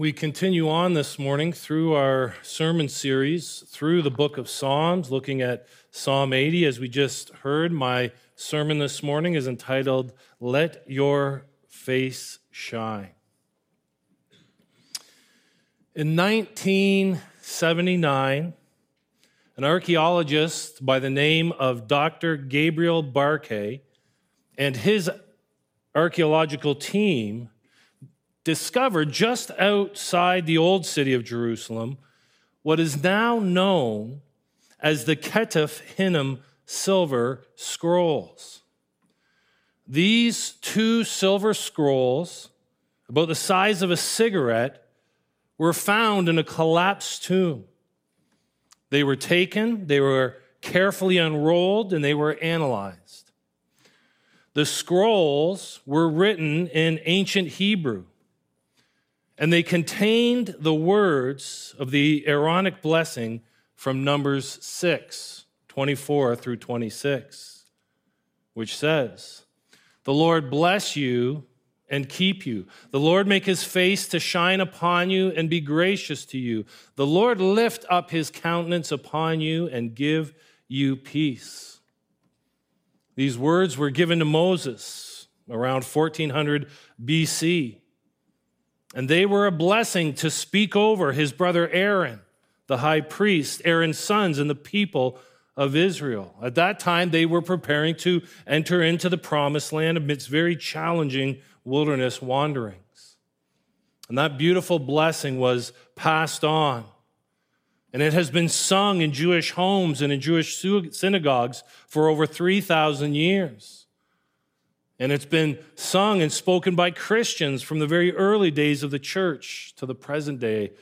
we continue on this morning through our sermon series through the book of Psalms, looking at Psalm 80. As we just heard, my sermon this morning is entitled, Let Your Face Shine. In 1979, an archaeologist by the name of Dr. Gabriel Barkay and his archaeological team discovered just outside the old city of Jerusalem what is now known as the Ketef Hinnom silver scrolls. These two silver scrolls, about the size of a cigarette, were found in a collapsed tomb. They were taken, they were carefully unrolled, and they were analyzed. The scrolls were written in ancient Hebrew and they contained the words of the Aaronic blessing from Numbers 6, 24 through 26, which says, The Lord bless you and keep you. The Lord make his face to shine upon you and be gracious to you. The Lord lift up his countenance upon you and give you peace. These words were given to Moses around 1400 BC. And they were a blessing to speak over his brother Aaron, the high priest, Aaron's sons, and the people of Israel. At that time, they were preparing to enter into the promised land amidst very challenging wilderness wanderings. And that beautiful blessing was passed on. And it has been sung in Jewish homes and in Jewish synagogues for over 3,000 years. And it's been sung and spoken by Christians from the very early days of the church to the present day.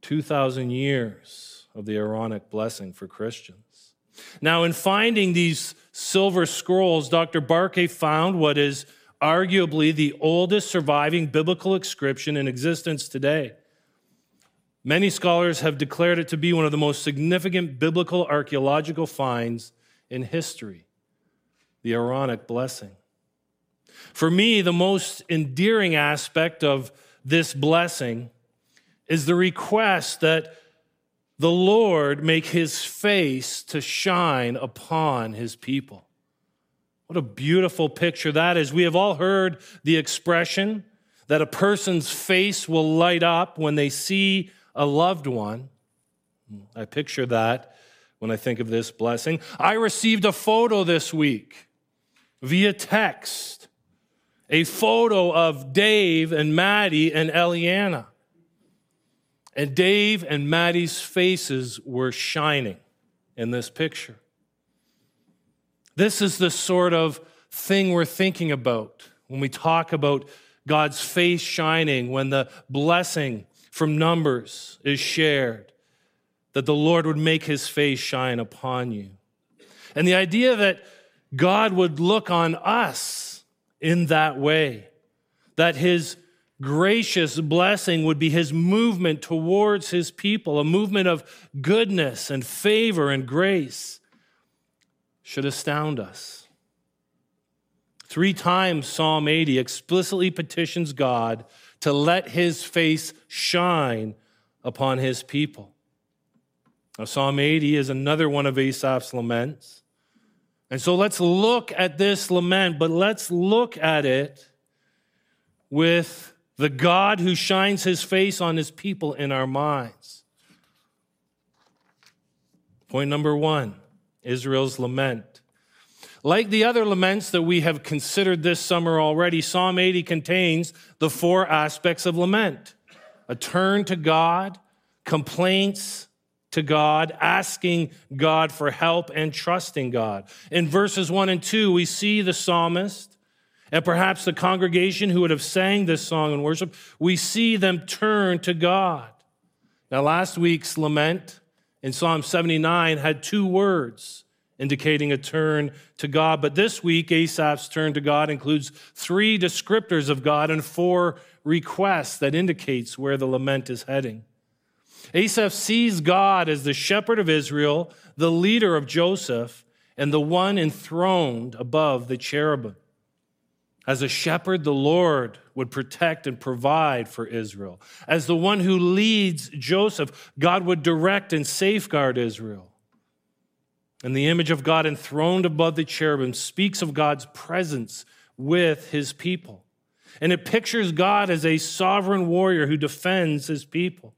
2,000 years of the Aaronic blessing for Christians. Now, in finding these silver scrolls, Dr. Barkay found what is arguably the oldest surviving biblical inscription in existence today. Many scholars have declared it to be one of the most significant biblical archaeological finds in history the Aaronic blessing. For me, the most endearing aspect of this blessing is the request that the Lord make his face to shine upon his people. What a beautiful picture that is. We have all heard the expression that a person's face will light up when they see a loved one. I picture that when I think of this blessing. I received a photo this week via text a photo of Dave and Maddie and Eliana. And Dave and Maddie's faces were shining in this picture. This is the sort of thing we're thinking about when we talk about God's face shining, when the blessing from Numbers is shared, that the Lord would make his face shine upon you. And the idea that God would look on us in that way, that his gracious blessing would be his movement towards his people, a movement of goodness and favor and grace, should astound us. Three times Psalm 80 explicitly petitions God to let his face shine upon his people. Now, Psalm 80 is another one of Asaph's laments. And so let's look at this lament, but let's look at it with the God who shines his face on his people in our minds. Point number one Israel's lament. Like the other laments that we have considered this summer already, Psalm 80 contains the four aspects of lament a turn to God, complaints, to God, asking God for help and trusting God. In verses 1 and 2, we see the psalmist and perhaps the congregation who would have sang this song in worship, we see them turn to God. Now, last week's lament in Psalm 79 had two words indicating a turn to God, but this week, Asaph's turn to God includes three descriptors of God and four requests that indicates where the lament is heading. Asaph sees God as the shepherd of Israel, the leader of Joseph, and the one enthroned above the cherubim. As a shepherd, the Lord would protect and provide for Israel. As the one who leads Joseph, God would direct and safeguard Israel. And the image of God enthroned above the cherubim speaks of God's presence with his people. And it pictures God as a sovereign warrior who defends his people.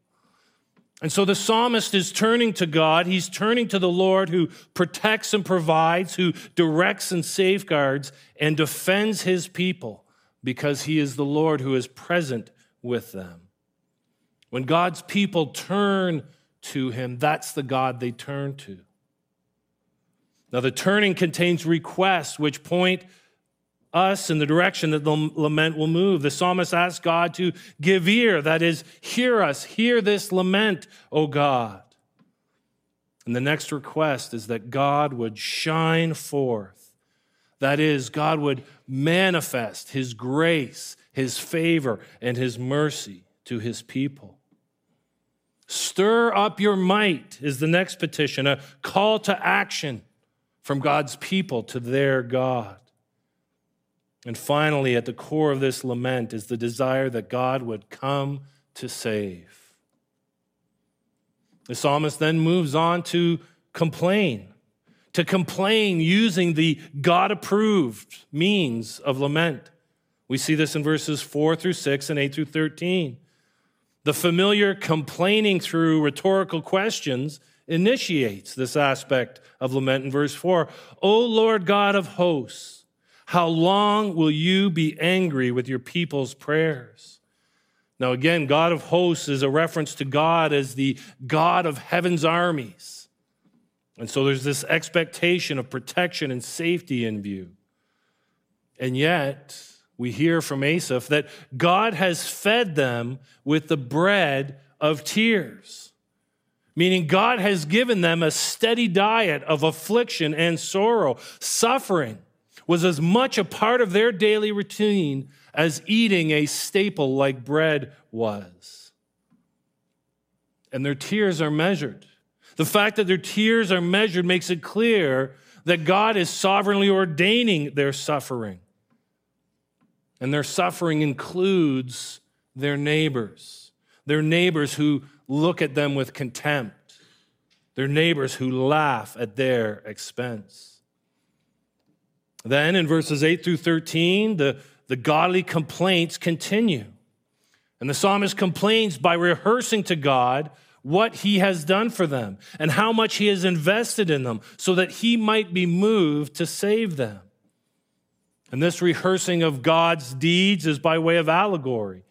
And so the psalmist is turning to God. He's turning to the Lord who protects and provides, who directs and safeguards and defends his people because he is the Lord who is present with them. When God's people turn to him, that's the God they turn to. Now, the turning contains requests which point us in the direction that the lament will move. The psalmist asks God to give ear, that is, hear us, hear this lament, O God. And the next request is that God would shine forth. That is, God would manifest his grace, his favor, and his mercy to his people. Stir up your might is the next petition, a call to action from God's people to their God. And finally, at the core of this lament is the desire that God would come to save. The psalmist then moves on to complain, to complain using the God approved means of lament. We see this in verses 4 through 6 and 8 through 13. The familiar complaining through rhetorical questions initiates this aspect of lament in verse 4. O Lord God of hosts, how long will you be angry with your people's prayers? Now, again, God of hosts is a reference to God as the God of heaven's armies. And so there's this expectation of protection and safety in view. And yet, we hear from Asaph that God has fed them with the bread of tears, meaning God has given them a steady diet of affliction and sorrow, suffering was as much a part of their daily routine as eating a staple like bread was. And their tears are measured. The fact that their tears are measured makes it clear that God is sovereignly ordaining their suffering. And their suffering includes their neighbors, their neighbors who look at them with contempt, their neighbors who laugh at their expense. Then in verses 8 through 13, the, the godly complaints continue. And the psalmist complains by rehearsing to God what he has done for them and how much he has invested in them so that he might be moved to save them. And this rehearsing of God's deeds is by way of allegory.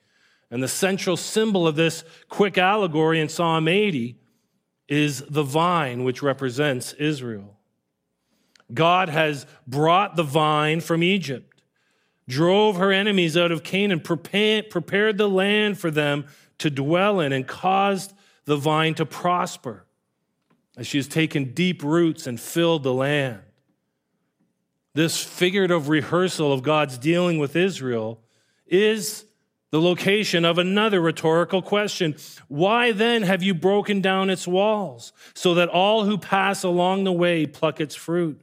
And the central symbol of this quick allegory in Psalm 80 is the vine, which represents Israel. God has brought the vine from Egypt, drove her enemies out of Canaan, prepared the land for them to dwell in, and caused the vine to prosper as she has taken deep roots and filled the land. This figurative rehearsal of God's dealing with Israel is the location of another rhetorical question. Why then have you broken down its walls so that all who pass along the way pluck its fruit?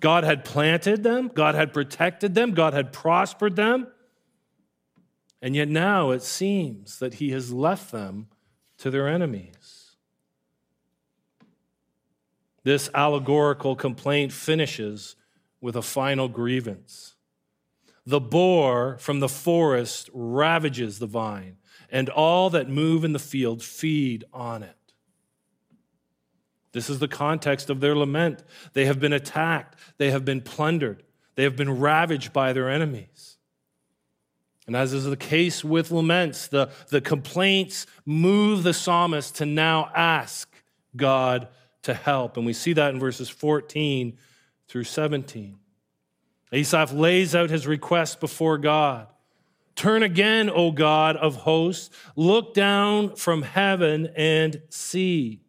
God had planted them, God had protected them, God had prospered them. And yet now it seems that He has left them to their enemies. This allegorical complaint finishes with a final grievance. The boar from the forest ravages the vine, and all that move in the field feed on it. This is the context of their lament. They have been attacked, they have been plundered, they have been ravaged by their enemies. And as is the case with laments, the, the complaints move the psalmist to now ask God to help. And we see that in verses 14 through 17. Asaph lays out his request before God. Turn again, O God of hosts, look down from heaven and see.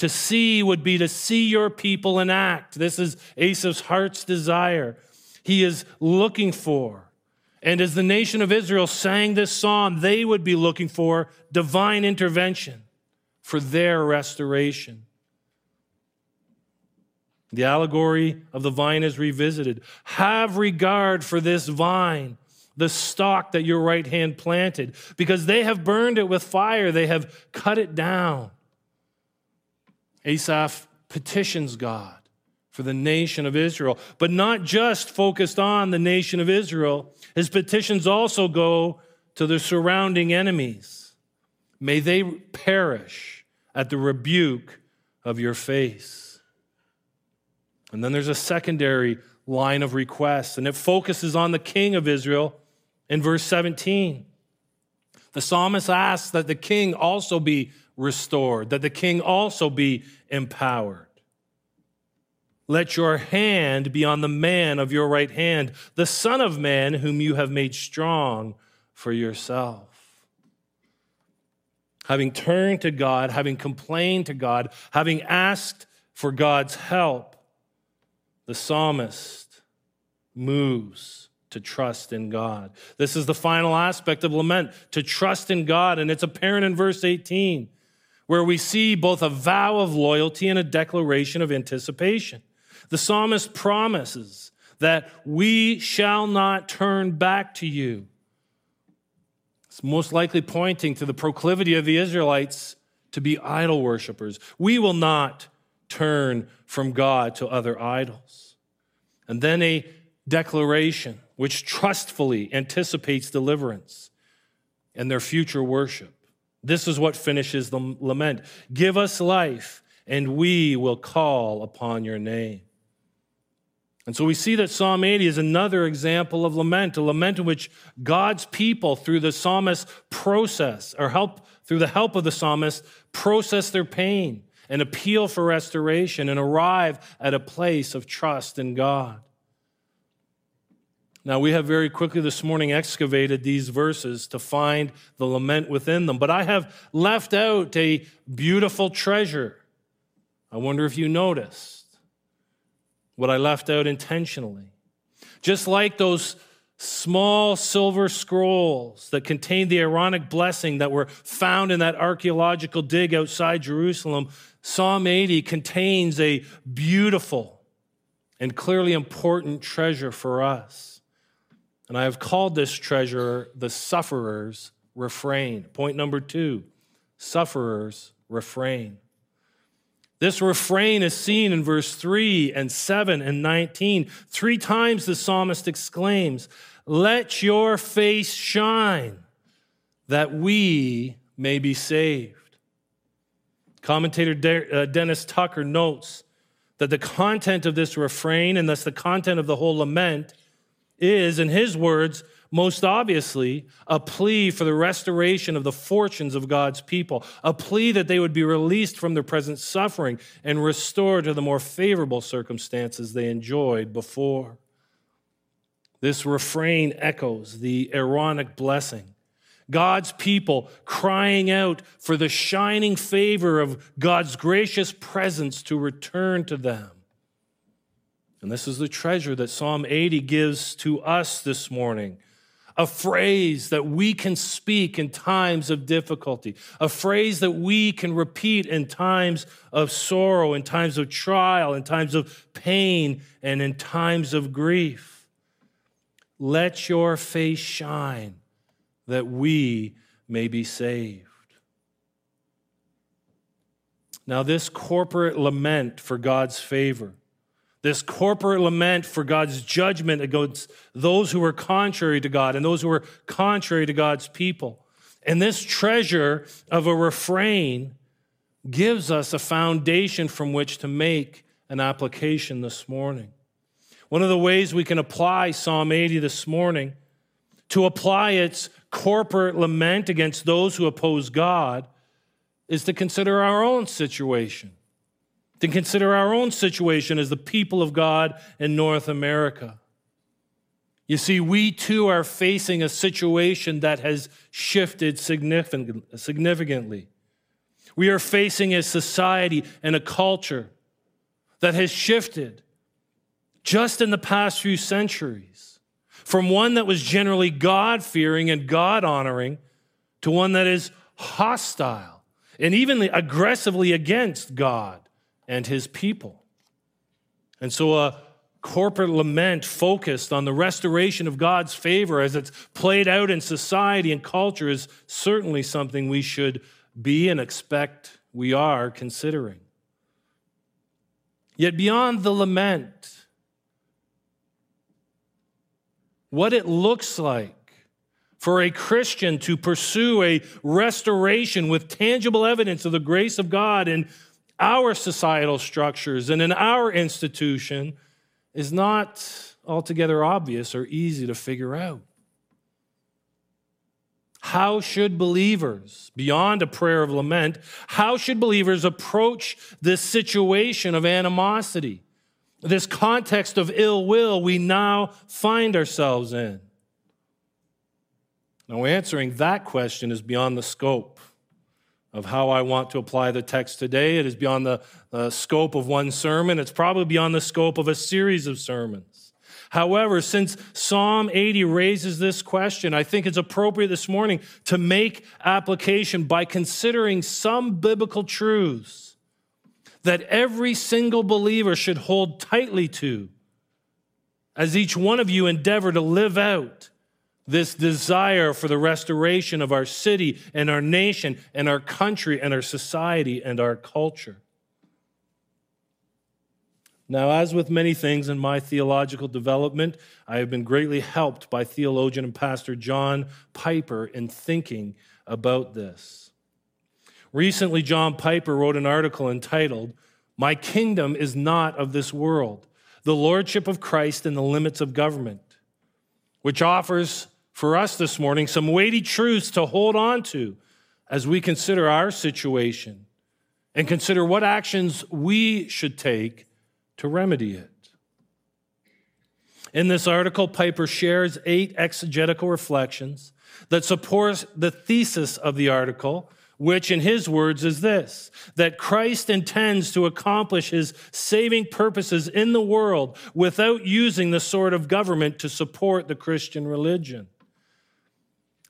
To see would be to see your people and act. This is Asaph's heart's desire. He is looking for. And as the nation of Israel sang this psalm, they would be looking for divine intervention for their restoration. The allegory of the vine is revisited. Have regard for this vine, the stalk that your right hand planted, because they have burned it with fire, they have cut it down. Asaph petitions God for the nation of Israel, but not just focused on the nation of Israel. His petitions also go to the surrounding enemies. May they perish at the rebuke of your face. And then there's a secondary line of requests, and it focuses on the king of Israel in verse 17. The psalmist asks that the king also be restored, that the king also be empowered. Let your hand be on the man of your right hand, the Son of Man whom you have made strong for yourself. Having turned to God, having complained to God, having asked for God's help, the psalmist moves to trust in God. This is the final aspect of lament, to trust in God. And it's apparent in verse 18, where we see both a vow of loyalty and a declaration of anticipation. The psalmist promises that we shall not turn back to you. It's most likely pointing to the proclivity of the Israelites to be idol worshippers. We will not turn from God to other idols. And then a declaration which trustfully anticipates deliverance and their future worship. This is what finishes the lament Give us life, and we will call upon your name. And so we see that Psalm 80 is another example of lament, a lament in which God's people, through the psalmist process, or help through the help of the psalmist, process their pain and appeal for restoration and arrive at a place of trust in God. Now, we have very quickly this morning excavated these verses to find the lament within them, but I have left out a beautiful treasure. I wonder if you noticed what I left out intentionally. Just like those small silver scrolls that contained the Aaronic blessing that were found in that archaeological dig outside Jerusalem, Psalm 80 contains a beautiful and clearly important treasure for us. And I have called this treasure the sufferer's refrain. Point number two sufferer's refrain. This refrain is seen in verse 3 and 7 and 19. Three times the psalmist exclaims, Let your face shine that we may be saved. Commentator De- uh, Dennis Tucker notes that the content of this refrain, and thus the content of the whole lament, is, in his words, most obviously, a plea for the restoration of the fortunes of God's people, a plea that they would be released from their present suffering and restored to the more favorable circumstances they enjoyed before. This refrain echoes the Aaronic blessing. God's people crying out for the shining favor of God's gracious presence to return to them. And this is the treasure that Psalm 80 gives to us this morning a phrase that we can speak in times of difficulty, a phrase that we can repeat in times of sorrow, in times of trial, in times of pain, and in times of grief. Let your face shine that we may be saved. Now, this corporate lament for God's favor this corporate lament for God's judgment against those who were contrary to God and those who were contrary to God's people. And this treasure of a refrain gives us a foundation from which to make an application this morning. One of the ways we can apply Psalm 80 this morning, to apply its corporate lament against those who oppose God, is to consider our own situation to consider our own situation as the people of God in North America. You see, we too are facing a situation that has shifted significantly. We are facing a society and a culture that has shifted just in the past few centuries from one that was generally God fearing and God honoring to one that is hostile and even aggressively against God and his people. And so a corporate lament focused on the restoration of God's favor as it's played out in society and culture is certainly something we should be and expect we are considering. Yet beyond the lament, what it looks like for a Christian to pursue a restoration with tangible evidence of the grace of God in our societal structures and in our institution is not altogether obvious or easy to figure out. How should believers, beyond a prayer of lament, how should believers approach this situation of animosity, this context of ill will we now find ourselves in? Now, answering that question is beyond the scope of how I want to apply the text today. It is beyond the, the, scope of one sermon. It's probably beyond the scope of a series of sermons. However, since Psalm 80 raises this question, I think it's appropriate this morning to make application by considering some biblical truths that every single believer should hold tightly to as each one of you endeavor to live out this desire for the restoration of our city and our nation and our country and our society and our culture. Now, as with many things in my theological development, I have been greatly helped by theologian and pastor John Piper in thinking about this. Recently, John Piper wrote an article entitled, My Kingdom is Not of This World The Lordship of Christ and the Limits of Government, which offers for us this morning some weighty truths to hold on to as we consider our situation and consider what actions we should take to remedy it. In this article, Piper shares eight exegetical reflections that support the thesis of the article which in his words is this that Christ intends to accomplish his saving purposes in the world without using the sword of government to support the Christian religion.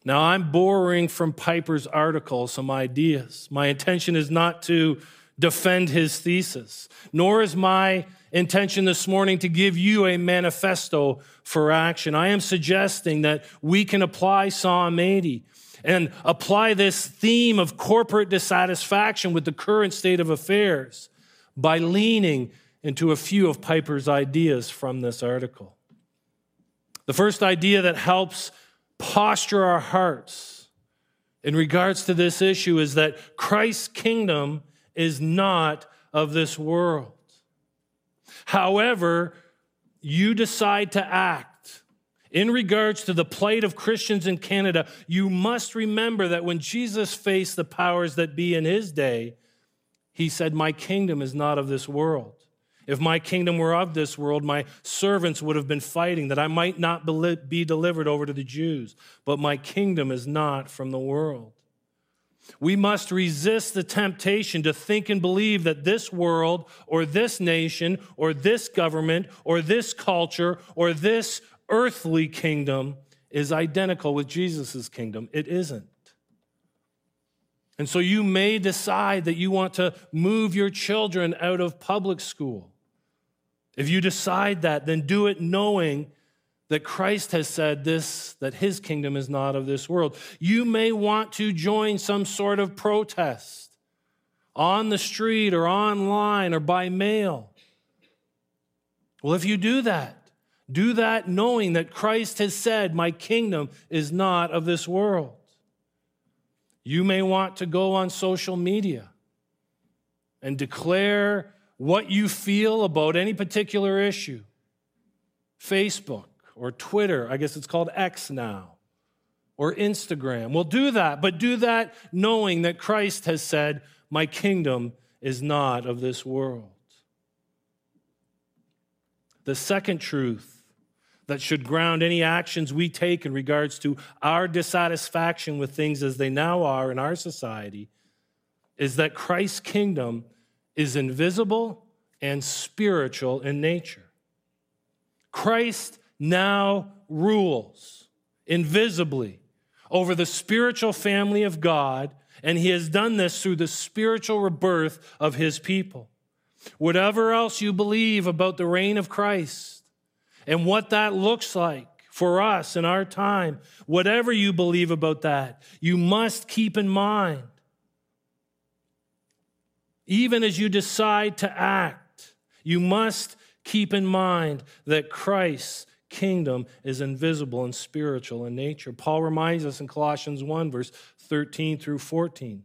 Now, I'm borrowing from Piper's article some ideas. My intention is not to defend his thesis, nor is my intention this morning to give you a manifesto for action. I am suggesting that we can apply Psalm 80 and apply this theme of corporate dissatisfaction with the current state of affairs by leaning into a few of Piper's ideas from this article. The first idea that helps posture our hearts in regards to this issue is that Christ's kingdom is not of this world. However, you decide to act in regards to the plight of Christians in Canada, you must remember that when Jesus faced the powers that be in his day, he said, My kingdom is not of this world. If my kingdom were of this world, my servants would have been fighting that I might not be delivered over to the Jews. But my kingdom is not from the world. We must resist the temptation to think and believe that this world or this nation or this government or this culture or this earthly kingdom is identical with Jesus' kingdom. It isn't. And so you may decide that you want to move your children out of public school. If you decide that, then do it knowing that Christ has said this, that his kingdom is not of this world. You may want to join some sort of protest on the street or online or by mail. Well, if you do that, do that knowing that Christ has said, My kingdom is not of this world. You may want to go on social media and declare what you feel about any particular issue. Facebook or Twitter, I guess it's called X now, or Instagram. Well, do that, but do that knowing that Christ has said, My kingdom is not of this world. The second truth that should ground any actions we take in regards to our dissatisfaction with things as they now are in our society is that Christ's kingdom is invisible and spiritual in nature. Christ now rules invisibly over the spiritual family of God, and he has done this through the spiritual rebirth of his people. whatever else you believe about the reign of Christ and what that looks like for us in our time, whatever you believe about that, you must keep in mind, even as you decide to act, you must keep in mind that Christ's kingdom is invisible and spiritual in nature. Paul reminds us in Colossians 1, verse 13 through 14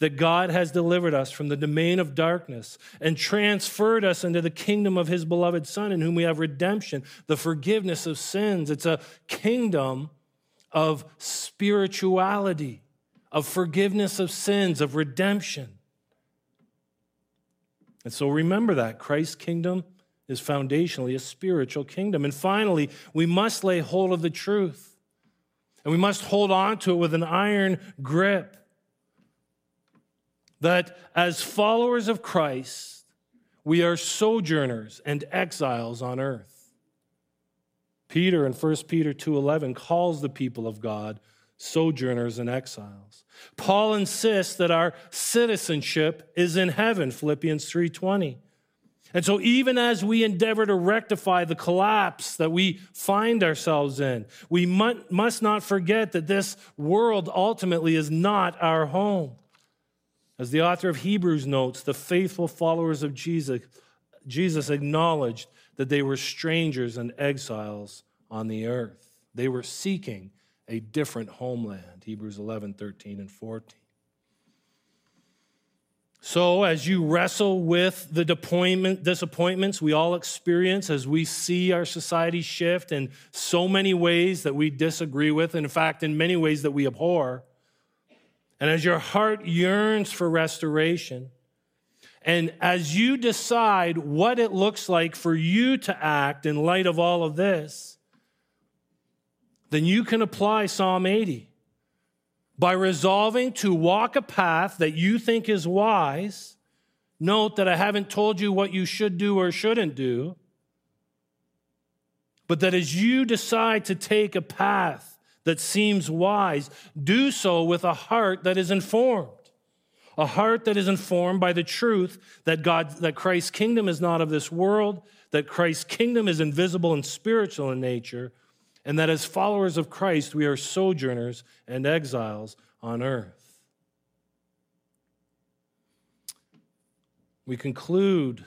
that God has delivered us from the domain of darkness and transferred us into the kingdom of his beloved Son, in whom we have redemption, the forgiveness of sins. It's a kingdom of spirituality, of forgiveness of sins, of redemption. And so remember that Christ's kingdom is foundationally a spiritual kingdom. And finally, we must lay hold of the truth. And we must hold on to it with an iron grip that as followers of Christ, we are sojourners and exiles on earth. Peter in 1 Peter 2:11 calls the people of God sojourners and exiles. Paul insists that our citizenship is in heaven, Philippians 3:20. And so, even as we endeavor to rectify the collapse that we find ourselves in, we must not forget that this world ultimately is not our home. As the author of Hebrews notes, the faithful followers of Jesus, Jesus acknowledged that they were strangers and exiles on the earth. They were seeking a different homeland. Hebrews 11, 13, and 14. So, as you wrestle with the deployment, disappointments we all experience as we see our society shift in so many ways that we disagree with, and in fact, in many ways that we abhor, and as your heart yearns for restoration, and as you decide what it looks like for you to act in light of all of this, then you can apply Psalm 80 by resolving to walk a path that you think is wise. Note that I haven't told you what you should do or shouldn't do, but that as you decide to take a path that seems wise, do so with a heart that is informed. A heart that is informed by the truth that God that Christ's kingdom is not of this world, that Christ's kingdom is invisible and spiritual in nature, and that as followers of Christ we are sojourners and exiles on earth. We conclude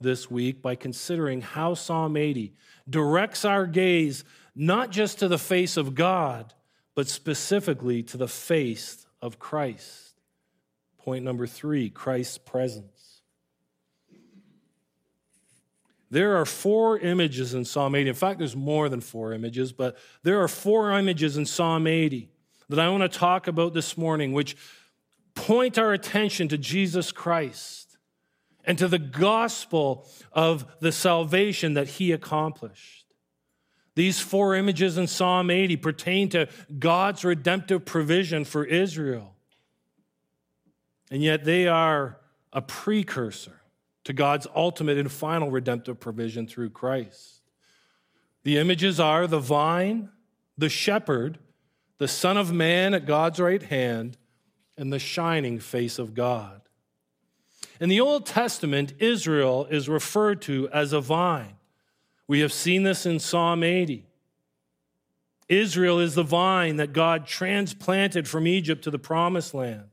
this week by considering how Psalm 80 directs our gaze not just to the face of God, but specifically to the face of Christ. Point number three Christ's presence. There are four images in Psalm 80. In fact, there's more than four images, but there are four images in Psalm 80 that I want to talk about this morning, which point our attention to Jesus Christ and to the gospel of the salvation that he accomplished. These four images in Psalm 80 pertain to God's redemptive provision for Israel. And yet they are a precursor to God's ultimate and final redemptive provision through Christ. The images are the vine, the shepherd, the Son of Man at God's right hand, and the shining face of God. In the Old Testament, Israel is referred to as a vine. We have seen this in Psalm 80. Israel is the vine that God transplanted from Egypt to the promised land.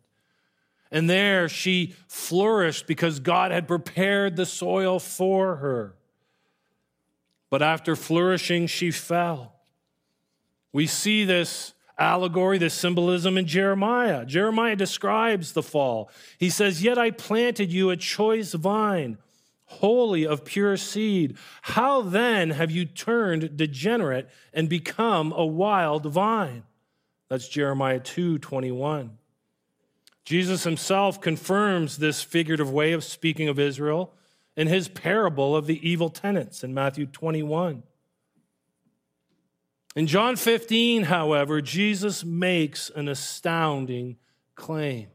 And there she flourished because God had prepared the soil for her. But after flourishing, she fell. We see this allegory, this symbolism in Jeremiah. Jeremiah describes the fall. He says, Yet I planted you a choice vine holy of pure seed. How then have you turned degenerate and become a wild vine? That's Jeremiah 2 21. Jesus himself confirms this figurative way of speaking of Israel in his parable of the evil tenants in Matthew 21. In John 15, however, Jesus makes an astounding claim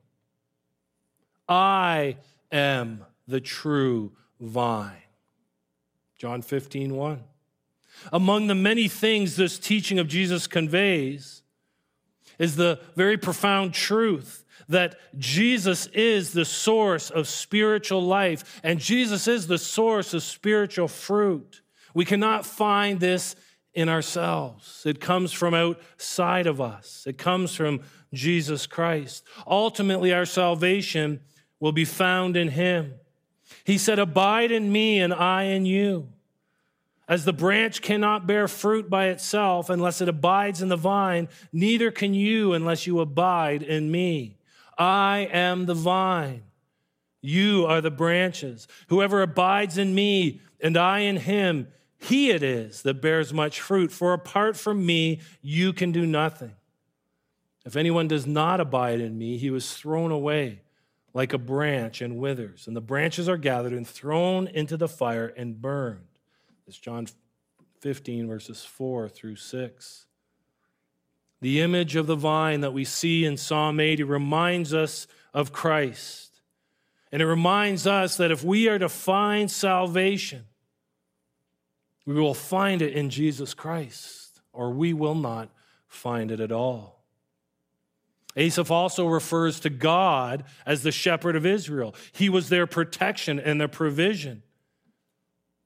I am the true vine. John 15, 1. Among the many things this teaching of Jesus conveys is the very profound truth that Jesus is the source of spiritual life and Jesus is the source of spiritual fruit. We cannot find this in ourselves. It comes from outside of us. It comes from Jesus Christ. Ultimately, our salvation will be found in him. He said, Abide in me and I in you. As the branch cannot bear fruit by itself unless it abides in the vine, neither can you unless you abide in me. I am the vine. You are the branches. Whoever abides in me and I in him, he it is that bears much fruit. For apart from me, you can do nothing. If anyone does not abide in me, he was thrown away like a branch and withers, and the branches are gathered and thrown into the fire and burned. It's John 15, verses 4 through 6. The image of the vine that we see in Psalm 80 reminds us of Christ. And it reminds us that if we are to find salvation, we will find it in Jesus Christ, or we will not find it at all. Asaph also refers to God as the shepherd of Israel. He was their protection and their provision.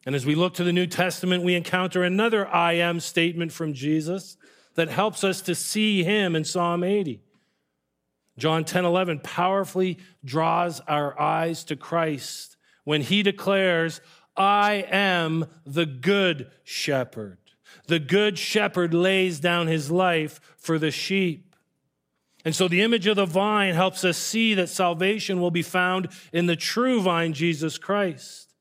And as we look to the New Testament, we encounter another I am statement from Jesus that helps us to see him in Psalm 80. John 10 11 powerfully draws our eyes to Christ when he declares, I am the good shepherd. The good shepherd lays down his life for the sheep. And so the image of the vine helps us see that salvation will be found in the true vine, Jesus Christ.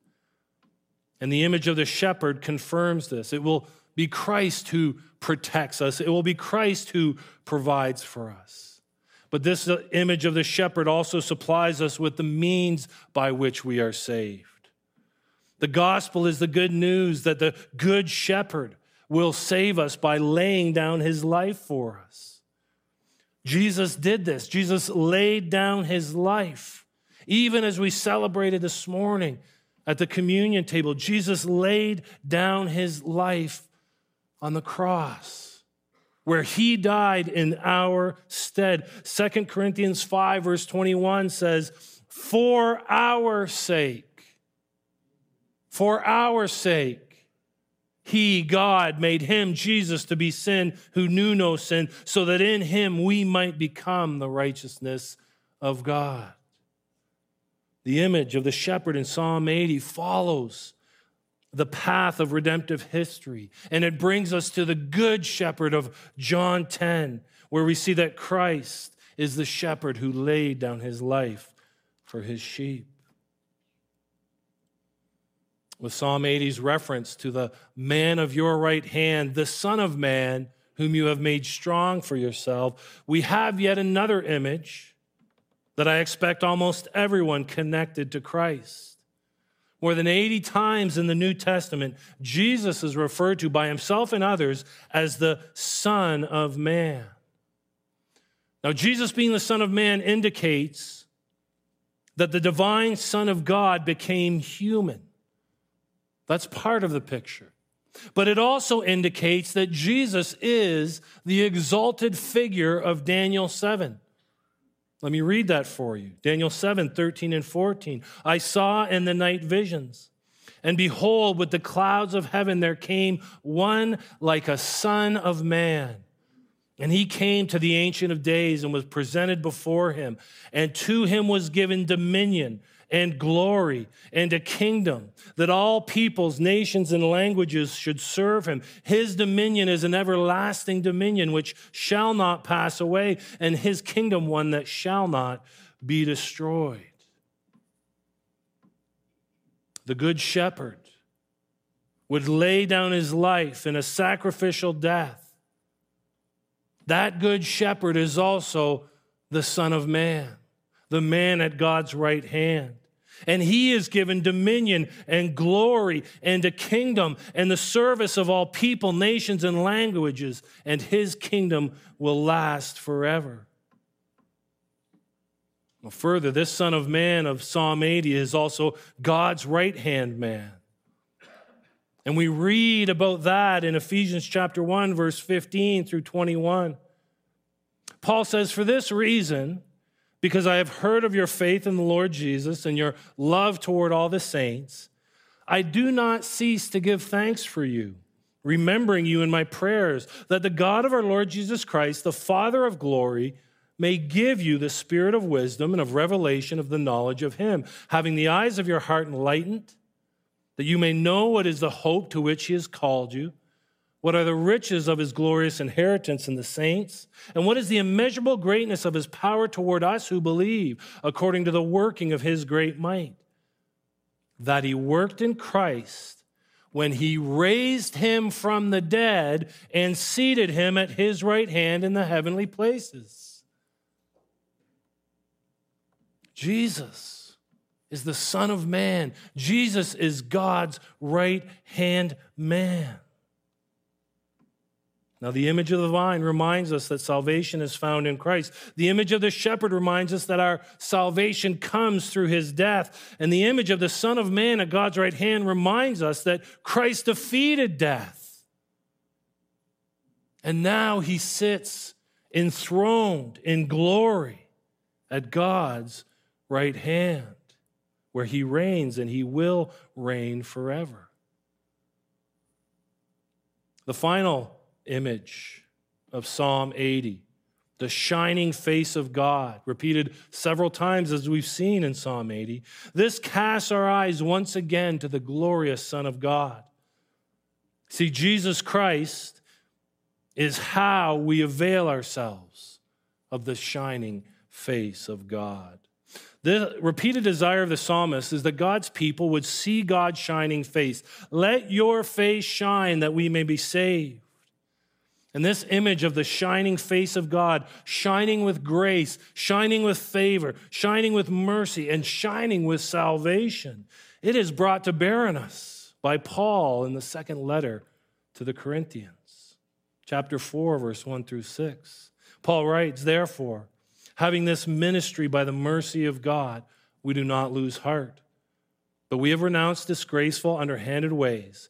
And the image of the shepherd confirms this. It will be Christ who protects us, it will be Christ who provides for us. But this uh, image of the shepherd also supplies us with the means by which we are saved. The gospel is the good news that the good shepherd will save us by laying down his life for us. Jesus did this. Jesus laid down his life. Even as we celebrated this morning at the communion table, Jesus laid down his life on the cross where he died in our stead. Second Corinthians 5, verse 21 says, For our sake, for our sake, he, God, made him, Jesus, to be sin who knew no sin, so that in him we might become the righteousness of God. The image of the shepherd in Psalm 80 follows the path of redemptive history. And it brings us to the good shepherd of John 10, where we see that Christ is the shepherd who laid down his life for his sheep. With Psalm 80's reference to the man of your right hand, the Son of Man, whom you have made strong for yourself, we have yet another image that I expect almost everyone connected to Christ. More than 80 times in the New Testament, Jesus is referred to by himself and others as the Son of Man. Now, Jesus being the Son of Man indicates that the divine Son of God became human. That's part of the picture. But it also indicates that Jesus is the exalted figure of Daniel 7. Let me read that for you. Daniel 7, 13 and 14. I saw in the night visions, and behold, with the clouds of heaven there came one like a son of man. And he came to the Ancient of Days and was presented before him, and to him was given dominion and glory and a kingdom that all peoples, nations, and languages should serve him. His dominion is an everlasting dominion which shall not pass away, and his kingdom one that shall not be destroyed. The good shepherd would lay down his life in a sacrificial death. That good shepherd is also the Son of Man, the man at God's right hand. And he is given dominion and glory and a kingdom and the service of all people, nations, and languages, and his kingdom will last forever. Well, further, this Son of Man of Psalm 80 is also God's right hand man. And we read about that in Ephesians chapter 1, verse 15 through 21. Paul says, For this reason, because I have heard of your faith in the Lord Jesus and your love toward all the saints, I do not cease to give thanks for you, remembering you in my prayers, that the God of our Lord Jesus Christ, the Father of glory, may give you the spirit of wisdom and of revelation of the knowledge of him, having the eyes of your heart enlightened, that you may know what is the hope to which he has called you what are the riches of his glorious inheritance in the saints? And what is the immeasurable greatness of his power toward us who believe, according to the working of his great might? That he worked in Christ when he raised him from the dead and seated him at his right hand in the heavenly places. Jesus is the Son of Man, Jesus is God's right hand man. Now, the image of the vine reminds us that salvation is found in Christ. The image of the shepherd reminds us that our salvation comes through his death. And the image of the Son of Man at God's right hand reminds us that Christ defeated death. And now he sits enthroned in glory at God's right hand, where he reigns and he will reign forever. The final image of Psalm 80, the shining face of God, repeated several times as we've seen in Psalm 80. This casts our eyes once again to the glorious Son of God. See, Jesus Christ is how we avail ourselves of the shining face of God. The repeated desire of the psalmist is that God's people would see God's shining face. Let your face shine that we may be saved. And this image of the shining face of God, shining with grace, shining with favor, shining with mercy, and shining with salvation, it is brought to bear on us by Paul in the second letter to the Corinthians, chapter 4, verse 1 through 6. Paul writes, Therefore, having this ministry by the mercy of God, we do not lose heart. But we have renounced disgraceful, underhanded ways.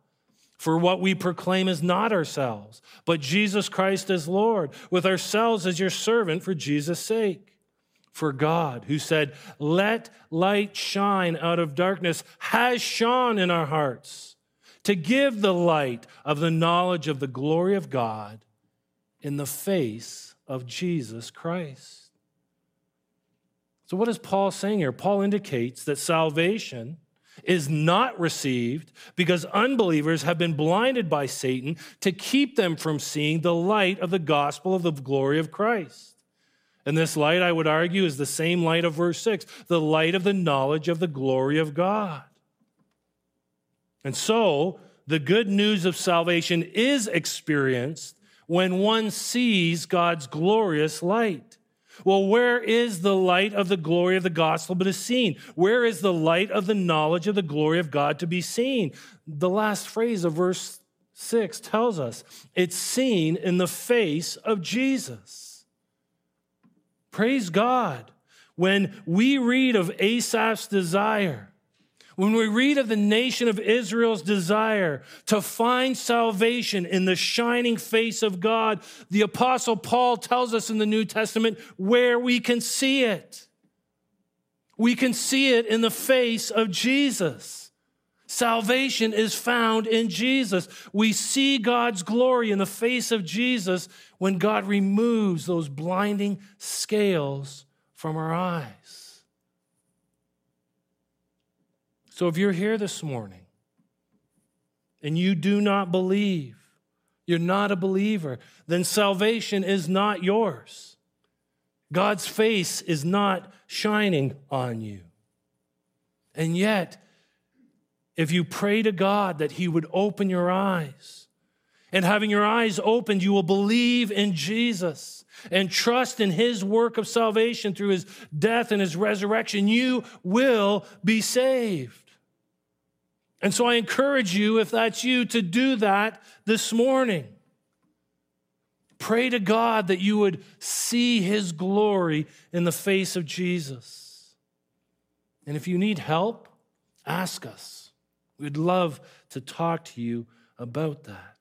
For what we proclaim is not ourselves, but Jesus Christ as Lord, with ourselves as your servant for Jesus' sake. For God, who said, Let light shine out of darkness, has shone in our hearts to give the light of the knowledge of the glory of God in the face of Jesus Christ. So, what is Paul saying here? Paul indicates that salvation is not received because unbelievers have been blinded by Satan to keep them from seeing the light of the gospel of the glory of Christ. And this light, I would argue, is the same light of verse 6 the light of the knowledge of the glory of God. And so, the good news of salvation is experienced when one sees God's glorious light. Well, where is the light of the glory of the gospel but is seen? Where is the light of the knowledge of the glory of God to be seen? The last phrase of verse 6 tells us it's seen in the face of Jesus. Praise God. When we read of Asaph's desire, when we read of the nation of Israel's desire to find salvation in the shining face of God, the Apostle Paul tells us in the New Testament where we can see it. We can see it in the face of Jesus. Salvation is found in Jesus. We see God's glory in the face of Jesus when God removes those blinding scales from our eyes. So if you're here this morning and you do not believe, you're not a believer, then salvation is not yours. God's face is not shining on you. And yet, if you pray to God that He would open your eyes, And having your eyes opened, you will believe in Jesus and trust in his work of salvation through his death and his resurrection. You will be saved. And so I encourage you, if that's you, to do that this morning. Pray to God that you would see his glory in the face of Jesus. And if you need help, ask us. We'd love to talk to you about that.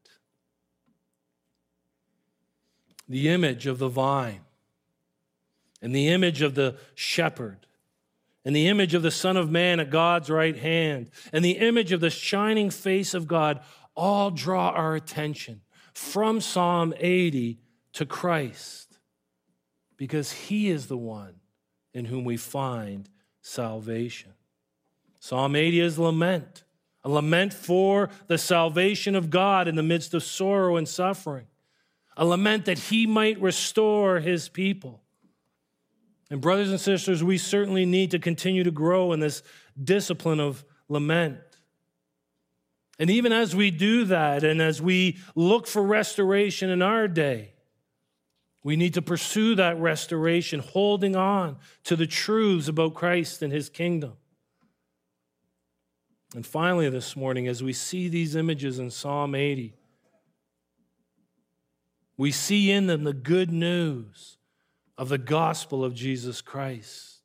The image of the vine and the image of the shepherd and the image of the Son of Man at God's right hand, and the image of the shining face of God all draw our attention from Psalm 80 to Christ, because He is the one in whom we find salvation. Psalm 80 is lament, a lament for the salvation of God in the midst of sorrow and suffering, a lament that He might restore His people. And, brothers and sisters, we certainly need to continue to grow in this discipline of lament. And even as we do that, and as we look for restoration in our day, we need to pursue that restoration, holding on to the truths about Christ and his kingdom. And finally, this morning, as we see these images in Psalm 80, we see in them the good news of the gospel of Jesus Christ,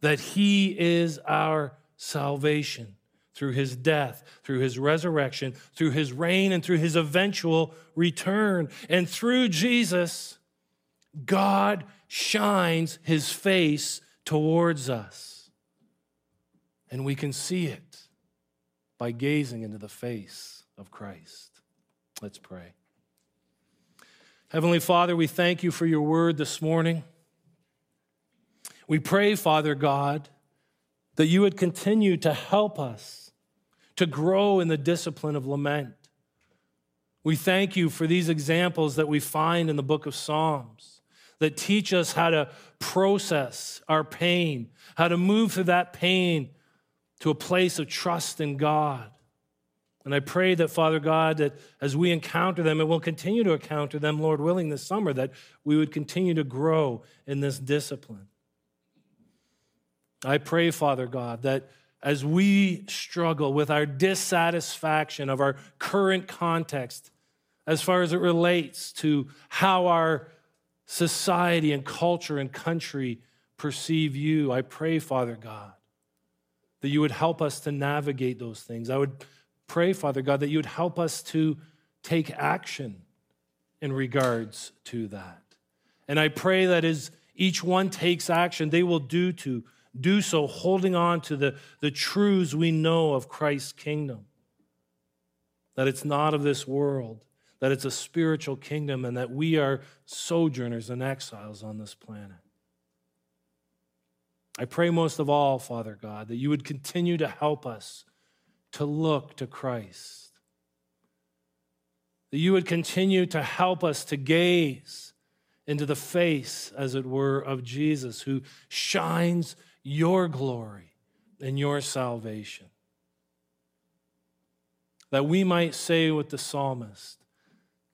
that he is our salvation through his death, through his resurrection, through his reign, and through his eventual return. And through Jesus, God shines his face towards us. And we can see it by gazing into the face of Christ. Let's pray. Heavenly Father, we thank you for your word this morning. We pray, Father God, that you would continue to help us to grow in the discipline of lament. We thank you for these examples that we find in the book of Psalms that teach us how to process our pain, how to move through that pain to a place of trust in God. And I pray that, Father God, that as we encounter them, and we'll continue to encounter them, Lord willing, this summer, that we would continue to grow in this discipline. I pray, Father God, that as we struggle with our dissatisfaction of our current context, as far as it relates to how our society and culture and country perceive you, I pray, Father God, that you would help us to navigate those things. I would pray, Father God, that you would help us to take action in regards to that. And I pray that as each one takes action, they will do to do so holding on to the, the truths we know of Christ's kingdom. That it's not of this world, that it's a spiritual kingdom, and that we are sojourners and exiles on this planet. I pray most of all, Father God, that you would continue to help us to look to Christ. That you would continue to help us to gaze into the face, as it were, of Jesus, who shines your glory and your salvation. That we might say with the psalmist,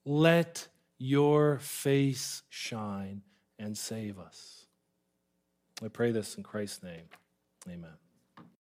Let your face shine and save us. I pray this in Christ's name. Amen.